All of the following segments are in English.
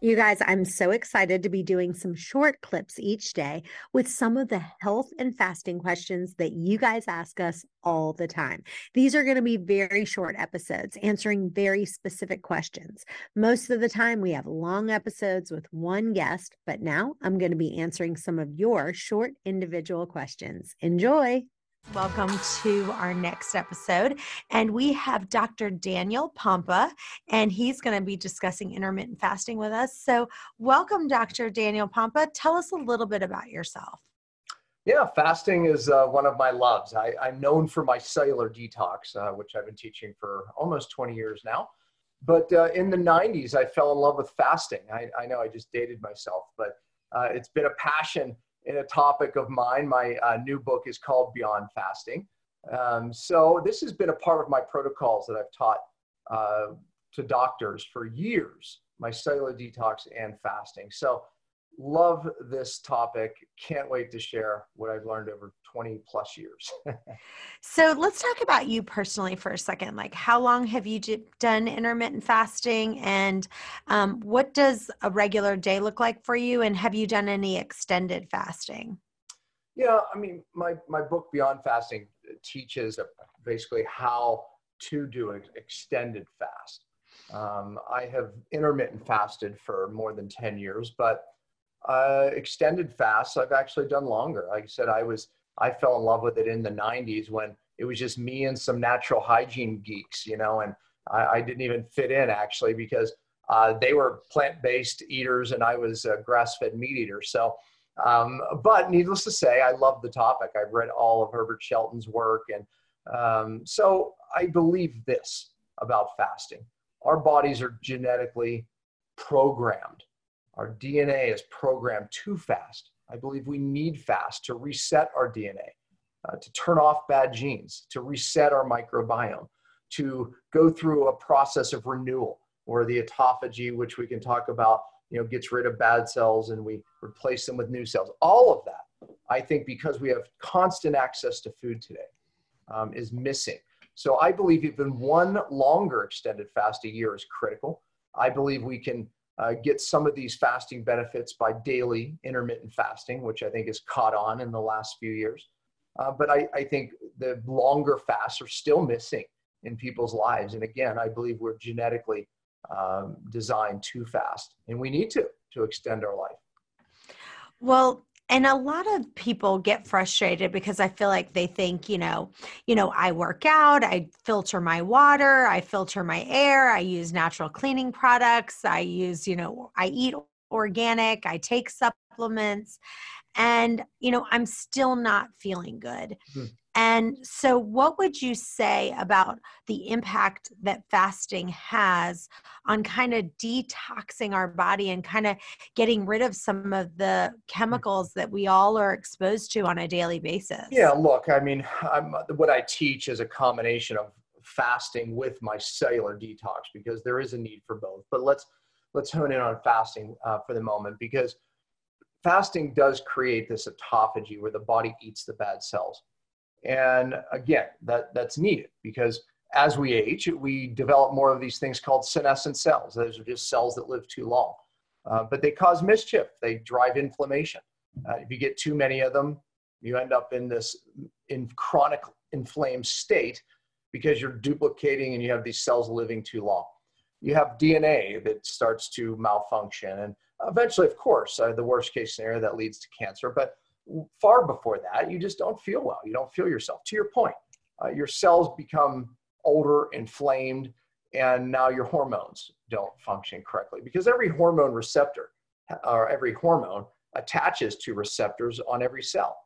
You guys, I'm so excited to be doing some short clips each day with some of the health and fasting questions that you guys ask us all the time. These are going to be very short episodes answering very specific questions. Most of the time, we have long episodes with one guest, but now I'm going to be answering some of your short individual questions. Enjoy. Welcome to our next episode. And we have Dr. Daniel Pompa, and he's going to be discussing intermittent fasting with us. So, welcome, Dr. Daniel Pompa. Tell us a little bit about yourself. Yeah, fasting is uh, one of my loves. I, am known for my cellular detox, uh, which I've been teaching for almost 20 years now. But uh, in the 90s, I fell in love with fasting. I, I know I just dated myself, but uh, it's been a passion in a topic of mine. My uh, new book is called Beyond Fasting. Um, so this has been a part of my protocols that I've taught uh, to doctors for years, my cellular detox and fasting. So love this topic. Can't wait to share what I've learned over 20 plus years. so let's talk about you personally for a second. Like, how long have you done intermittent fasting, and um, what does a regular day look like for you? And have you done any extended fasting? Yeah, I mean, my my book Beyond Fasting teaches basically how to do an extended fast. Um, I have intermittent fasted for more than 10 years, but uh, extended fasts I've actually done longer. Like I said, I was I fell in love with it in the 90s when it was just me and some natural hygiene geeks, you know, and I, I didn't even fit in actually because uh, they were plant-based eaters and I was a grass-fed meat eater. So, um, but needless to say, I love the topic. I've read all of Herbert Shelton's work, and um, so I believe this about fasting: our bodies are genetically programmed. Our DNA is programmed to fast. I believe we need fast to reset our DNA, uh, to turn off bad genes, to reset our microbiome, to go through a process of renewal where the autophagy, which we can talk about, you know, gets rid of bad cells and we replace them with new cells. All of that, I think, because we have constant access to food today, um, is missing. So I believe even one longer extended fast a year is critical. I believe we can uh, get some of these fasting benefits by daily intermittent fasting, which I think has caught on in the last few years. Uh, but I, I, think the longer fasts are still missing in people's lives. And again, I believe we're genetically um, designed to fast, and we need to to extend our life. Well, and a lot of people get frustrated because i feel like they think you know you know i work out i filter my water i filter my air i use natural cleaning products i use you know i eat organic i take supplements and you know i'm still not feeling good mm-hmm. And so, what would you say about the impact that fasting has on kind of detoxing our body and kind of getting rid of some of the chemicals that we all are exposed to on a daily basis? Yeah, look, I mean, I'm, what I teach is a combination of fasting with my cellular detox because there is a need for both. But let's let's hone in on fasting uh, for the moment because fasting does create this autophagy where the body eats the bad cells and again, that, that's needed because as we age, we develop more of these things called senescent cells. Those are just cells that live too long. Uh, but they cause mischief, they drive inflammation. Uh, if you get too many of them, you end up in this in chronic inflamed state because you're duplicating and you have these cells living too long. You have DNA that starts to malfunction, and eventually, of course, uh, the worst case scenario that leads to cancer. But far before that, you just don't feel well. You don't feel yourself. To your point, uh, your cells become older, inflamed, and now your hormones don't function correctly because every hormone receptor or every hormone attaches to receptors on every cell.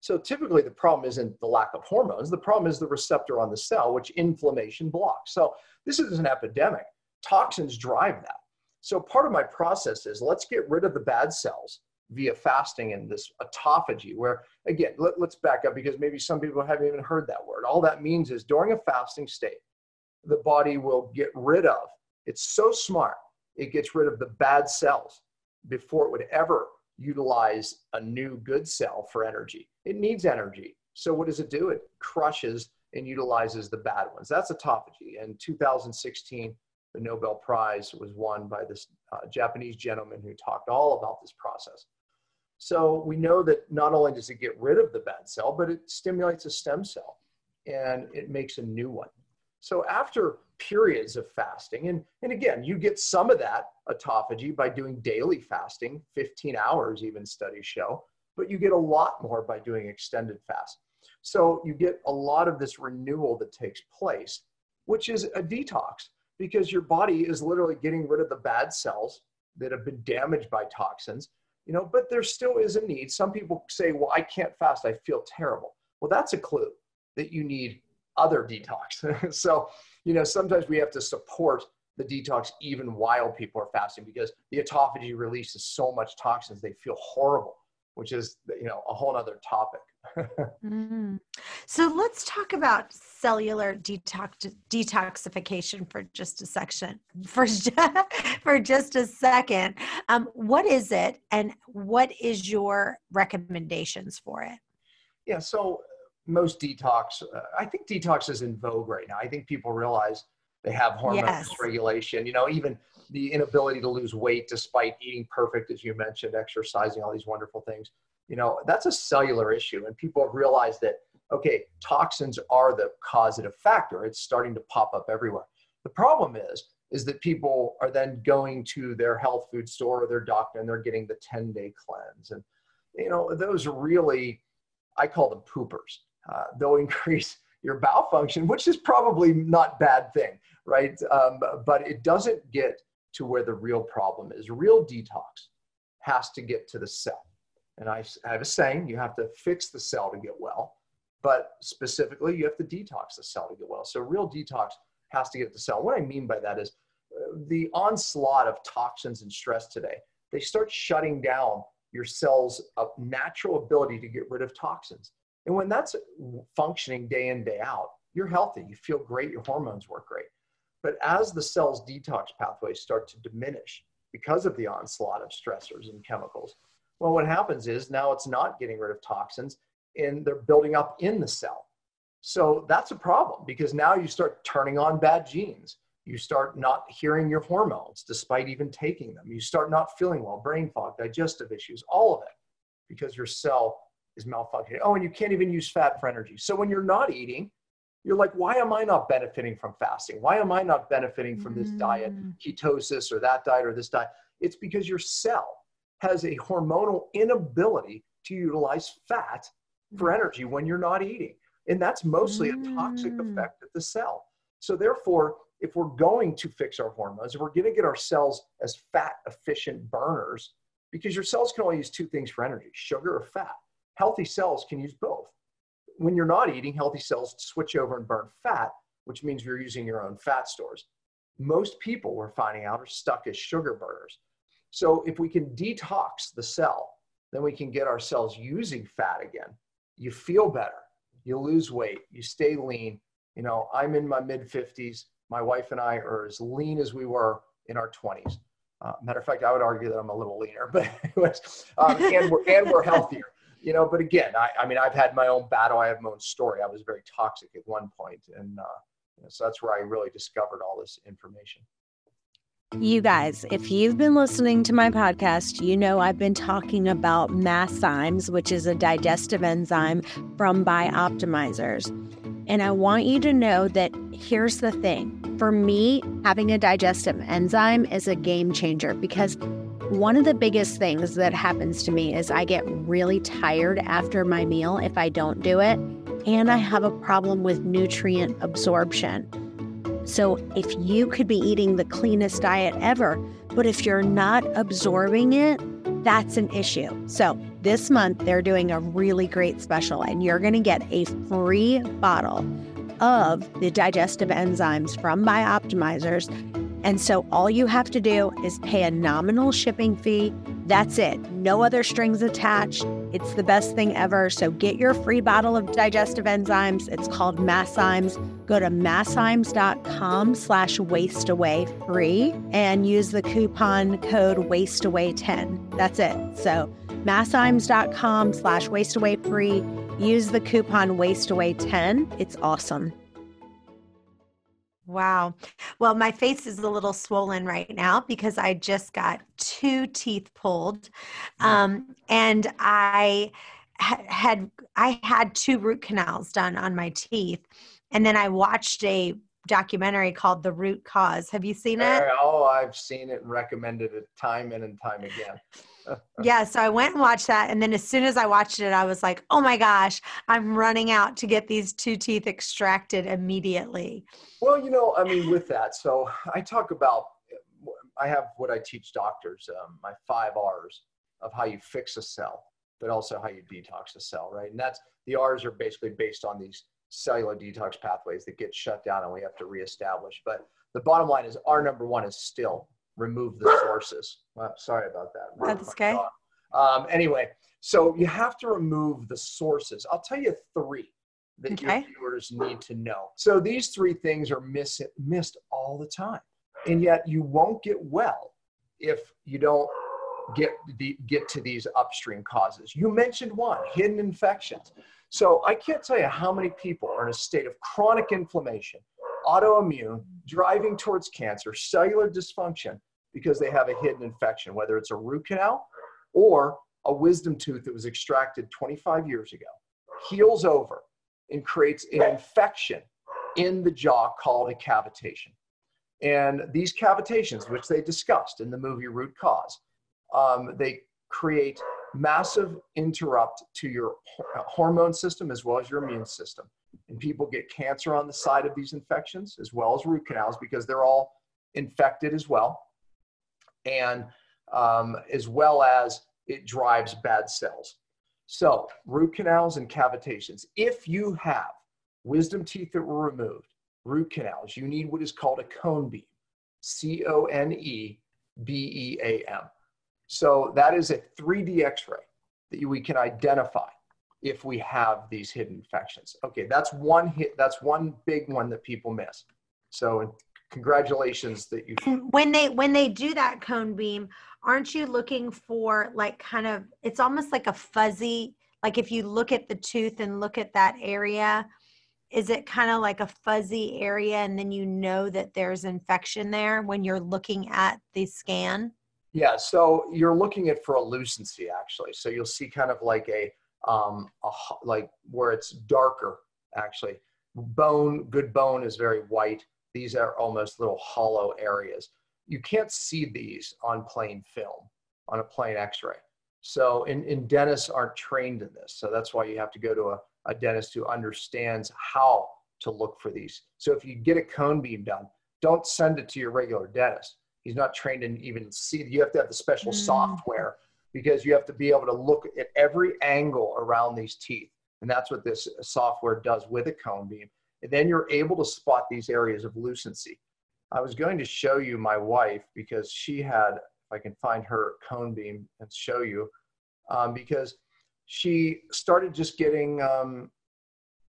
So typically the problem isn't the lack of hormones, the problem is the receptor on the cell, which inflammation blocks. So this is an epidemic. Toxins drive that. So part of my process is let's get rid of the bad cells via fasting and this autophagy, where again, let, us back up because maybe some people haven't even heard that word. All that means is during a fasting state, the body will get rid of. It's so smart. It gets rid of the bad cells before it would ever utilize a new good cell for energy. It needs energy. So what does it do? It crushes and utilizes the bad ones. That's autophagy. In 2016, the Nobel Prize was won by this uh, Japanese gentleman who talked all about this process. So we know that not only does it get rid of the bad cell, but it stimulates a stem cell and it makes a new one. So after periods of fasting, and, and again, you get some of that autophagy by doing daily fasting, 15 hours, even studies show, but you get a lot more by doing extended fast. So you get a lot of this renewal that takes place, which is a detox because your body is literally getting rid of the bad cells that have been damaged by toxins, you know, but there still is a need. Some people say, well, I can't fast, I feel terrible. Well, that's a clue that you need other detox. so, you know, sometimes we have to support the detox even while people are fasting because the autophagy releases so much toxins, they feel horrible, which is, you know, a whole other topic. mm. So let's talk about cellular detox detoxification for just a section. For for just a second, um, what is it, and what is your recommendations for it? Yeah, so most detox, uh, I think detox is in vogue right now. I think people realize they have hormone yes. regulation. You know, even the inability to lose weight despite eating perfect, as you mentioned, exercising, all these wonderful things you know that's a cellular issue and people have realized that okay toxins are the causative factor. It's starting to pop up everywhere. The problem is is that people are then going to their health food store or their doctor and they're getting the 10 day cleanse. And you know those are really i call them poopers. Uh, they'll increase your bowel function which is probably not bad thing right? Um, but it doesn't get to where the real problem is. Real detox has to get to the cell and I, have a saying you have to fix the cell to get well, but specifically, you have to detox the cell to get well. So, real detox has to get the cell. What I mean by that is uh, the onslaught of toxins and stress today, they start shutting down your cell's uh, natural ability to get rid of toxins. And when that's functioning day in, day out, you're healthy, you feel great, your hormones work great. But as the cell's detox pathways start to diminish because of the onslaught of stressors and chemicals, well, what happens is now it's not getting rid of toxins and they're building up in the cell. So that's a problem because now you start turning on bad genes. You start not hearing your hormones despite even taking them. You start not feeling well, brain fog, digestive issues, all of it because your cell is malfunctioning. Oh, and you can't even use fat for energy. So when you're not eating, you're like, why am I not benefiting from fasting? Why am I not benefiting from this mm. diet, ketosis, or that diet, or this diet? It's because your cell has a hormonal inability to utilize fat for mm. energy when you're not eating. And that's mostly a toxic mm. effect of the cell. So, therefore, if we're going to fix our hormones, if we're going to get our cells as fat efficient burners, because your cells can only use two things for energy sugar or fat. Healthy cells can use both. When you're not eating, healthy cells switch over and burn fat, which means you're using your own fat stores. Most people, we're finding out, are stuck as sugar burners. So if we can detox the cell, then we can get our cells using fat again. You feel better. You lose weight. You stay lean. You know, I'm in my mid 50s. My wife and I are as lean as we were in our 20s. Uh, matter of fact, I would argue that I'm a little leaner, but anyways, um, and we're and we're healthier. You know, but again, I, I mean, I've had my own battle. I have my own story. I was very toxic at one point, and uh, so that's where I really discovered all this information. You guys, if you've been listening to my podcast, you know I've been talking about Masszymes, which is a digestive enzyme from Bioptimizers. And I want you to know that here's the thing for me, having a digestive enzyme is a game changer because one of the biggest things that happens to me is I get really tired after my meal if I don't do it, and I have a problem with nutrient absorption. So, if you could be eating the cleanest diet ever, but if you're not absorbing it, that's an issue. So, this month they're doing a really great special, and you're going to get a free bottle of the digestive enzymes from Bioptimizers. And so, all you have to do is pay a nominal shipping fee That's it. No other strings attached. It's the best thing ever. So get your free bottle of digestive enzymes. It's called Masszymes. Go to masszymes.com slash waistaway free and use the coupon code waistaway10. That's it. So masszymes.com slash waistaway free. Use the coupon waistaway10. It's awesome. Wow. Well, my face is a little swollen right now because I just got two teeth pulled. Um, and I had I had two root canals done on my teeth. And then I watched a documentary called The Root Cause. Have you seen it? Oh, I've seen it and recommended it time and time again. Yeah, so I went and watched that. And then as soon as I watched it, I was like, oh my gosh, I'm running out to get these two teeth extracted immediately. Well, you know, I mean, with that, so I talk about, I have what I teach doctors, um, my five R's of how you fix a cell, but also how you detox a cell, right? And that's the R's are basically based on these cellular detox pathways that get shut down and we have to reestablish. But the bottom line is our number one is still remove the sources. Well, sorry about that. That's okay. Um, anyway, so you have to remove the sources. I'll tell you three that okay. your viewers need to know. So these three things are miss, missed all the time, and yet you won't get well if you don't get the, get to these upstream causes. You mentioned one, hidden infections. So I can't tell you how many people are in a state of chronic inflammation, autoimmune, driving towards cancer, cellular dysfunction because they have a hidden infection, whether it's a root canal or a wisdom tooth that was extracted 25 years ago, heals over and creates an infection in the jaw called a cavitation. And these cavitations, which they discussed in the movie Root Cause, um, they create massive interrupt to your hormone system as well as your immune system. And people get cancer on the side of these infections as well as root canals because they're all infected as well and um, as well as it drives bad cells. So, root canals and cavitations. If you have wisdom teeth that were removed, root canals, you need what is called a cone beam C O N E B E A M. So, that is a 3D x ray that we can identify if we have these hidden infections. Okay, that's one hit, that's one big one that people miss. So, congratulations that you when they when they do that cone beam aren't you looking for like kind of it's almost like a fuzzy like if you look at the tooth and look at that area is it kind of like a fuzzy area and then you know that there's infection there when you're looking at the scan? Yeah so you're looking at for a lucency actually. So you'll see kind of like a um a, like where it's darker actually. Bone good bone is very white these are almost little hollow areas. You can't see these on plain film, on a plain x-ray. So, and, and dentists aren't trained in this. So that's why you have to go to a, a dentist who understands how to look for these. So if you get a cone beam done, don't send it to your regular dentist. He's not trained in even see. You have to have the special mm. software because you have to be able to look at every angle around these teeth. And that's what this software does with a cone beam. And then you're able to spot these areas of lucency. I was going to show you my wife because she had, if I can find her cone beam and show you, um, because she started just getting, um,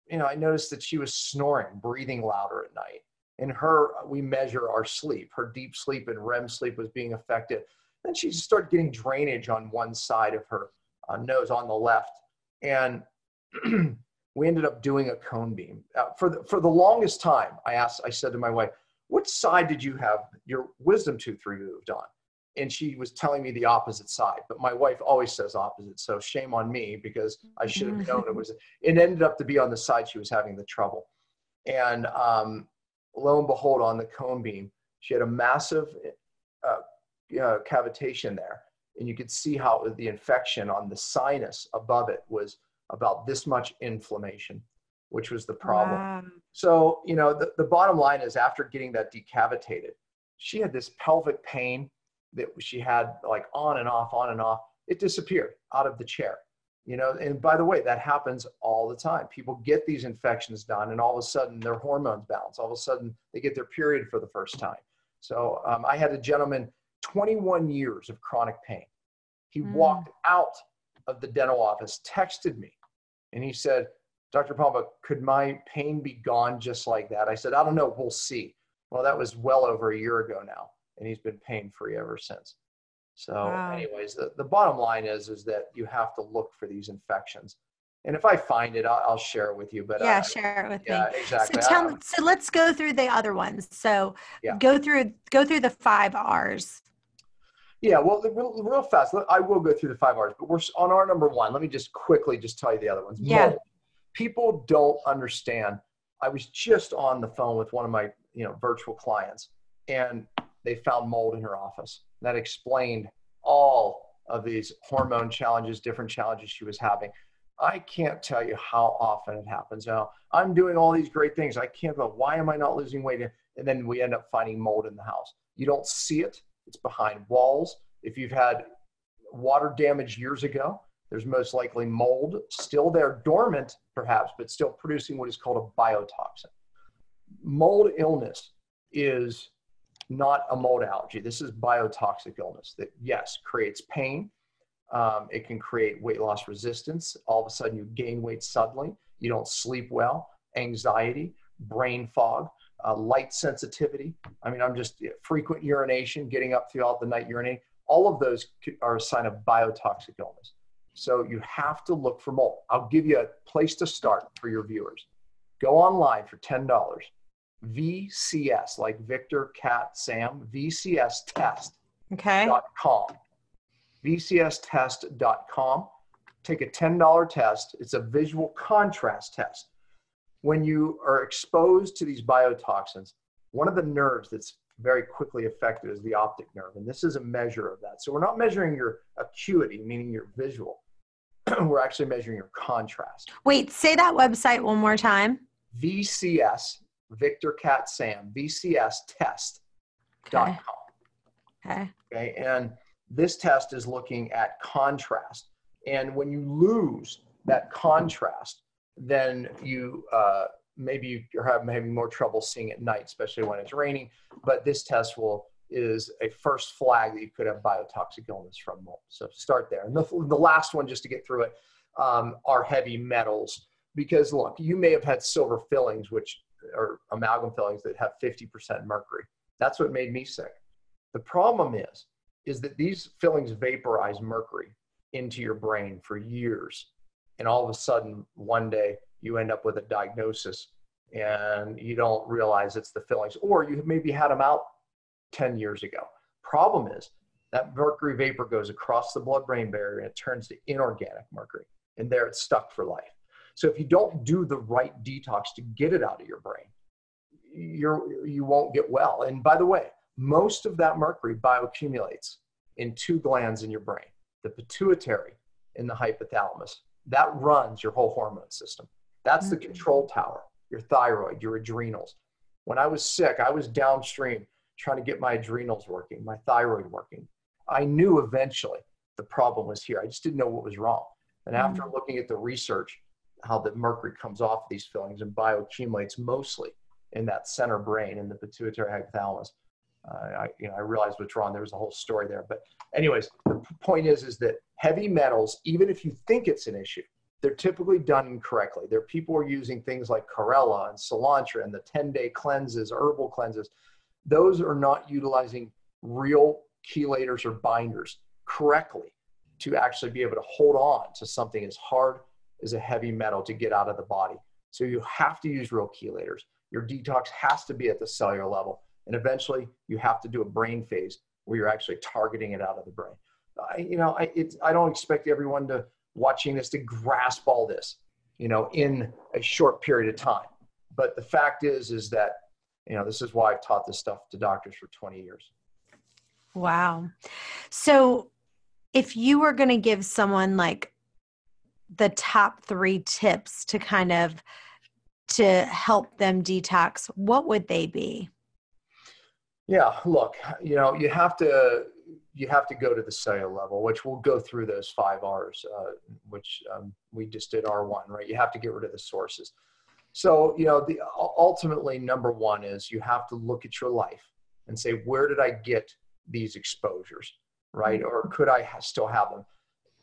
you know, I noticed that she was snoring, breathing louder at night. In her, we measure our sleep. Her deep sleep and REM sleep was being affected. Then she just started getting drainage on one side of her uh, nose on the left. And we ended up doing a cone beam. Uh, for, the, for the longest time, I asked, I said to my wife, what side did you have your wisdom tooth removed on? And she was telling me the opposite side, but my wife always says opposite. So shame on me because I should have known it was, it ended up to be on the side she was having the trouble. And um, lo and behold, on the cone beam, she had a massive uh, uh, cavitation there. And you could see how the infection on the sinus above it was about this much inflammation, which was the problem. Wow. So, you know, the, the bottom line is after getting that decavitated, she had this pelvic pain that she had like on and off, on and off. It disappeared out of the chair. You know, and by the way, that happens all the time. People get these infections done, and all of a sudden their hormones balance. All of a sudden they get their period for the first time. So um, I had a gentleman, 21 years of chronic pain, He mm. walked out of the dental office, texted me, and he said, Dr. Pompa, could my pain be gone just like that? I said, I don't know. We'll see. Well, that was well over a year ago now, and he's been pain free ever since. So, wow. anyways, the, the bottom line is is that you have to look for these infections. And if I find it, I'll, I'll share it with you. But yeah, share it with yeah, me. Exactly. So tell me. So let's go through the other ones. So yeah. go through go through the five R's. Yeah, well, real, real fast. I will go through the five R's, but we're on our number one. Let me just quickly just tell you the other ones. Yeah. Mold. People don't understand. I was just on the phone with one of my you know virtual clients, and they found mold in her office. That explained all of these hormone challenges, different challenges she was having. I can't tell you how often it happens. Now, I'm doing all these great things. I can't, but why am I not losing weight? And then we end up finding mold in the house. You don't see it, it's behind walls. If you've had water damage years ago, there's most likely mold still there, dormant perhaps, but still producing what is called a biotoxin. Mold illness is not a mold allergy. This is biotoxic illness that, yes, creates pain. Um, it can create weight loss resistance. All of a sudden, you gain weight suddenly. You don't sleep well, anxiety, brain fog, uh, light sensitivity. I mean, I'm just frequent urination, getting up throughout the night urinating. All of those are a sign of biotoxic illness. So you have to look for mold. I'll give you a place to start for your viewers. Go online for $10 VCS, like Victor, Cat, Sam, VCS test. Okay. .com. VCStest.com. Take a $10 test. It's a visual contrast test. When you are exposed to these biotoxins, one of the nerves that's very quickly affected is the optic nerve. And this is a measure of that. So we're not measuring your acuity, meaning your visual. we're actually measuring your contrast. Wait, say that website one more time. VCS, Victor Cat Sam, VCStest.com. Okay. okay. Okay. And this test is looking at contrast. And when you lose that contrast, then you uh, maybe you're having more trouble seeing at night, especially when it's raining. But this test will is a first flag that you could have biotoxic illness from mold. So start there. And the, the last one, just to get through it, um, are heavy metals. Because look, you may have had silver fillings, which are amalgam fillings that have 50% mercury. That's what made me sick. The problem is, is that these fillings vaporize mercury into your brain for years. And all of a sudden, one day, you end up with a diagnosis and you don't realize it's the fillings, or you maybe had them out 10 years ago. Problem is, that mercury vapor goes across the blood brain barrier and it turns to inorganic mercury. And there it's stuck for life. So if you don't do the right detox to get it out of your brain, you're you won't get well. And by the way, most of that mercury bioaccumulates in two glands in your brain, the pituitary and the hypothalamus. That runs your whole hormone system. That's the mm-hmm. control tower, your thyroid, your adrenals. When I was sick, I was downstream trying to get my adrenals working, my thyroid working. I knew eventually the problem was here. I just didn't know what was wrong. And after mm-hmm. looking at the research, how the mercury comes off these fillings and bioaccumulates mostly in that center brain in the pituitary hypothalamus. I, you know, I realized what's wrong. There was a whole story there, but anyways, the point is, is that heavy metals, even if you think it's an issue, they're typically done incorrectly. There, are people are using things like chlorella and cilantro and the 10-day cleanses, herbal cleanses. Those are not utilizing real chelators or binders correctly to actually be able to hold on to something as hard as a heavy metal to get out of the body. So you have to use real chelators. Your detox has to be at the cellular level. And eventually you have to do a brain phase where you're actually targeting it out of the brain. I, you know, I, I don't expect everyone to watching this to grasp all this, you know, in a short period of time. But the fact is, is that, you know, this is why I've taught this stuff to doctors for 20 years. Wow. So if you were going to give someone like the top three tips to kind of to help them detox what would they be yeah look you know you have to you have to go to the cellular level which we'll go through those five r's uh, which um, we just did r1 right you have to get rid of the sources so you know the ultimately number one is you have to look at your life and say where did i get these exposures right? Or could I ha- still have them?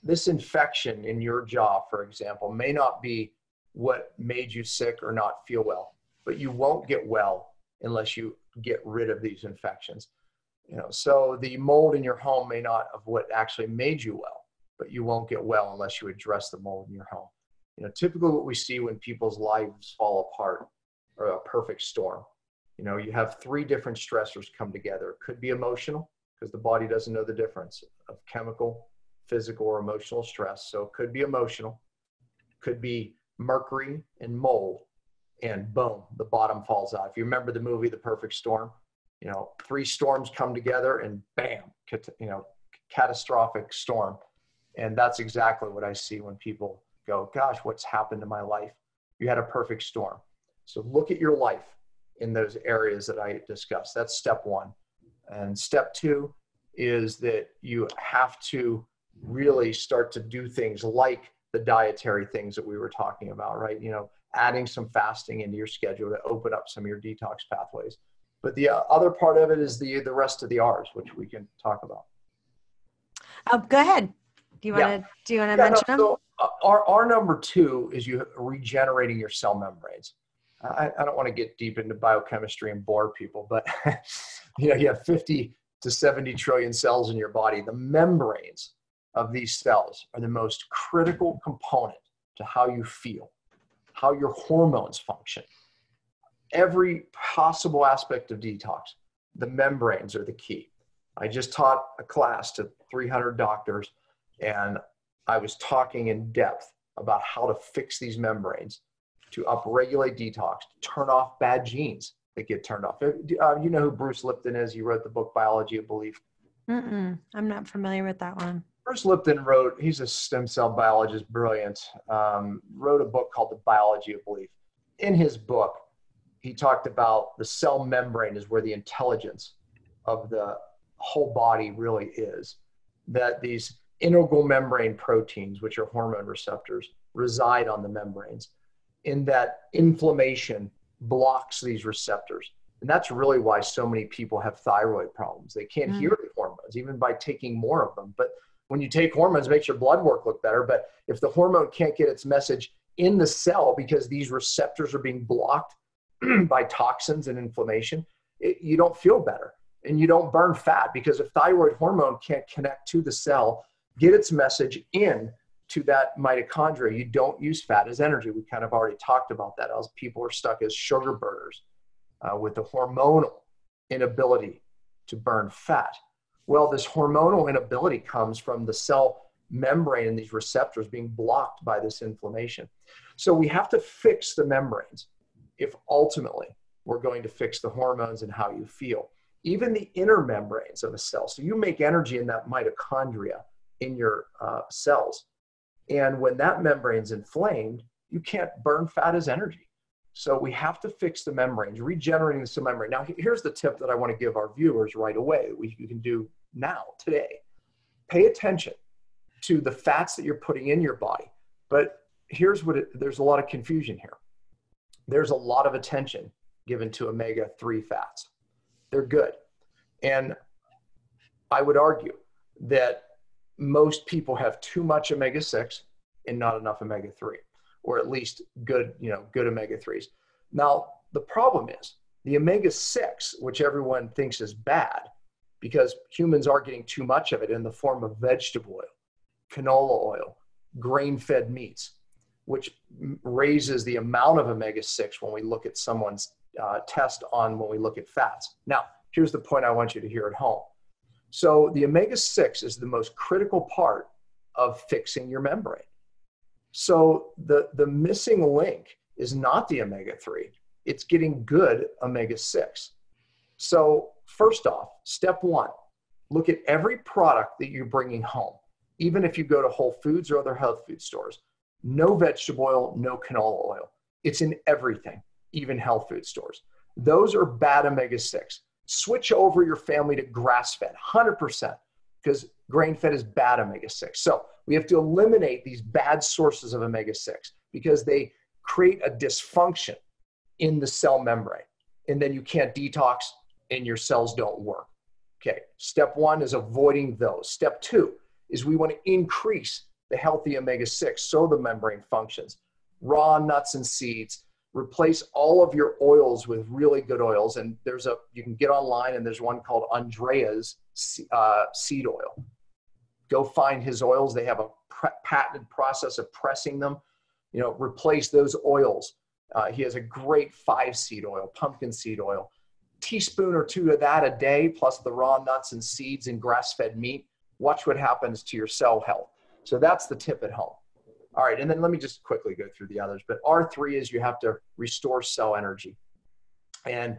This infection in your jaw, for example, may not be what made you sick or not feel well, but you won't get well unless you get rid of these infections. You know, so the mold in your home may not of what actually made you well, but you won't get well unless you address the mold in your home. You know, typically what we see when people's lives fall apart are a perfect storm. You know, you have three different stressors come together. It could be emotional because the body doesn't know the difference of chemical, physical, or emotional stress. So it could be emotional, could be mercury and mold, and boom, the bottom falls out. If you remember the movie The Perfect Storm, you know, three storms come together and bam, you know, catastrophic storm. And that's exactly what I see when people go, gosh, what's happened to my life? You had a perfect storm. So look at your life in those areas that I discussed. That's step one. And step two is that you have to really start to do things like the dietary things that we were talking about, right? You know, adding some fasting into your schedule to open up some of your detox pathways. But the uh, other part of it is the the rest of the R's, which we can talk about. Oh, go ahead. Do you want to yeah. do you want to yeah, mention no, them? So uh, our, our number two is you regenerating your cell membranes. I, I don't want to get deep into biochemistry and bore people, but you know you have 50 to 70 trillion cells in your body. The membranes of these cells are the most critical component to how you feel, how your hormones function. Every possible aspect of detox, the membranes are the key. I just taught a class to 300 doctors, and I was talking in depth about how to fix these membranes to upregulate detox, to turn off bad genes that get turned off. Uh, you know who Bruce Lipton is? He wrote the book Biology of Belief. Mm-mm, I'm not familiar with that one. Bruce Lipton wrote, he's a stem cell biologist, brilliant, um, wrote a book called The Biology of Belief. In his book, he talked about the cell membrane is where the intelligence of the whole body really is. That these integral membrane proteins, which are hormone receptors, reside on the membranes. In that inflammation blocks these receptors. And that's really why so many people have thyroid problems. They can't mm. hear the hormones, even by taking more of them. But when you take hormones, makes your blood work look better. But if the hormone can't get its message in the cell because these receptors are being blocked by toxins and inflammation, it, you don't feel better and you don't burn fat because if thyroid hormone can't connect to the cell, get its message in to that mitochondria, you don't use fat as energy. We kind of already talked about that as people are stuck as sugar burners uh, with the hormonal inability to burn fat. Well, this hormonal inability comes from the cell membrane and these receptors being blocked by this inflammation. So we have to fix the membranes if ultimately we're going to fix the hormones and how you feel. Even the inner membranes of a cell. So you make energy in that mitochondria in your uh, cells. And when that membrane's inflamed, you can't burn fat as energy. So we have to fix the membranes, regenerating the cell membrane. Now, here's the tip that I want to give our viewers right away. We, you can do now, today. Pay attention to the fats that you're putting in your body. But here's what it, there's a lot of confusion here. There's a lot of attention given to omega 3 fats. They're good. And I would argue that most people have too much omega 6 and not enough omega 3 or at least good you know good omega 3s now the problem is the omega 6 which everyone thinks is bad because humans are getting too much of it in the form of vegetable oil canola oil grain fed meats which raises the amount of omega 6 when we look at someone's uh, test on when we look at fats now here's the point i want you to hear at home so the omega 6 is the most critical part of fixing your membrane. So the, the missing link is not the omega 3, it's getting good omega 6. So, first off, step one look at every product that you're bringing home, even if you go to Whole Foods or other health food stores. No vegetable oil, no canola oil. It's in everything, even health food stores. Those are bad omega 6 switch over your family to grass fed 100% because grain fed is bad omega 6 so we have to eliminate these bad sources of omega 6 because they create a dysfunction in the cell membrane and then you can't detox and your cells don't work Okay, step one is avoiding those. Step two is we want to increase the healthy omega 6 so the membrane functions. Raw nuts and seeds, replace all of your oils with really good oils. And there's a, you can get online and there's one called Andreas uh, seed oil. Go find his oils. They have a pre- patented process of pressing them. You know, replace those oils. Uh, he has a great five seed oil, pumpkin seed oil. Teaspoon or two of that a day, plus the raw nuts and seeds and grass fed meat. Watch what happens to your cell health. So that's the tip at home. All right, and then let me just quickly go through the others. But R3 is you have to restore cell energy. And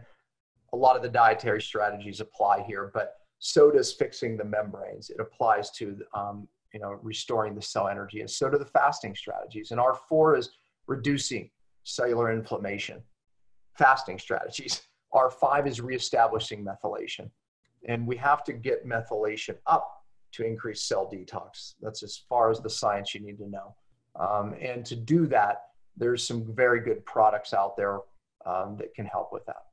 a lot of the dietary strategies apply here, but so does fixing the membranes. It applies to um, you know restoring the cell energy, and so do the fasting strategies. And R4 is reducing cellular inflammation. Fasting strategies. R5 is reestablishing methylation, and we have to get methylation up to increase cell detox. That's as far as the science you need to know. Um, and to do that, there's some very good products out there um, that can help with that.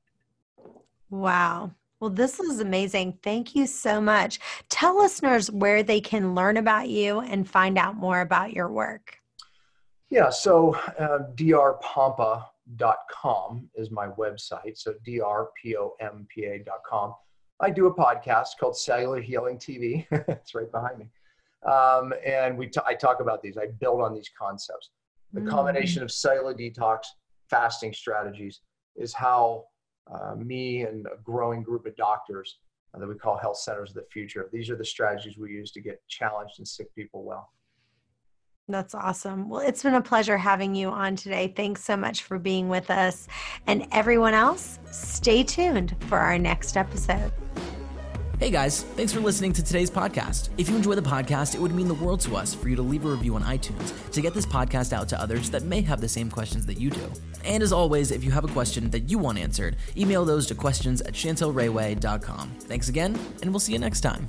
Wow. Well, this is amazing. Thank you so much. Tell listeners where they can learn about you and find out more about your work. Yeah, so uh, drpompa.com is my website. So drpompa.com. I do a podcast called Cellular Healing TV. it's right behind me. Um, and we t- I talk about these. I build on these concepts. The mm. combination of cellular detox, fasting strategies is how uh, me and a growing group of doctors uh, that we call health centers of the future. These are the strategies we use to get challenged and sick people well. That's awesome. Well, it's been a pleasure having you on today. Thanks so much for being with us. And everyone else, stay tuned for our next episode. Hey guys, thanks for listening to today's podcast. If you enjoy the podcast, it would mean the world to us for you to leave a review on iTunes to get this podcast out to others that may have the same questions that you do. And as always, if you have a question that you want answered, email those to questions at chantelrayway.com. Thanks again, and we'll see you next time.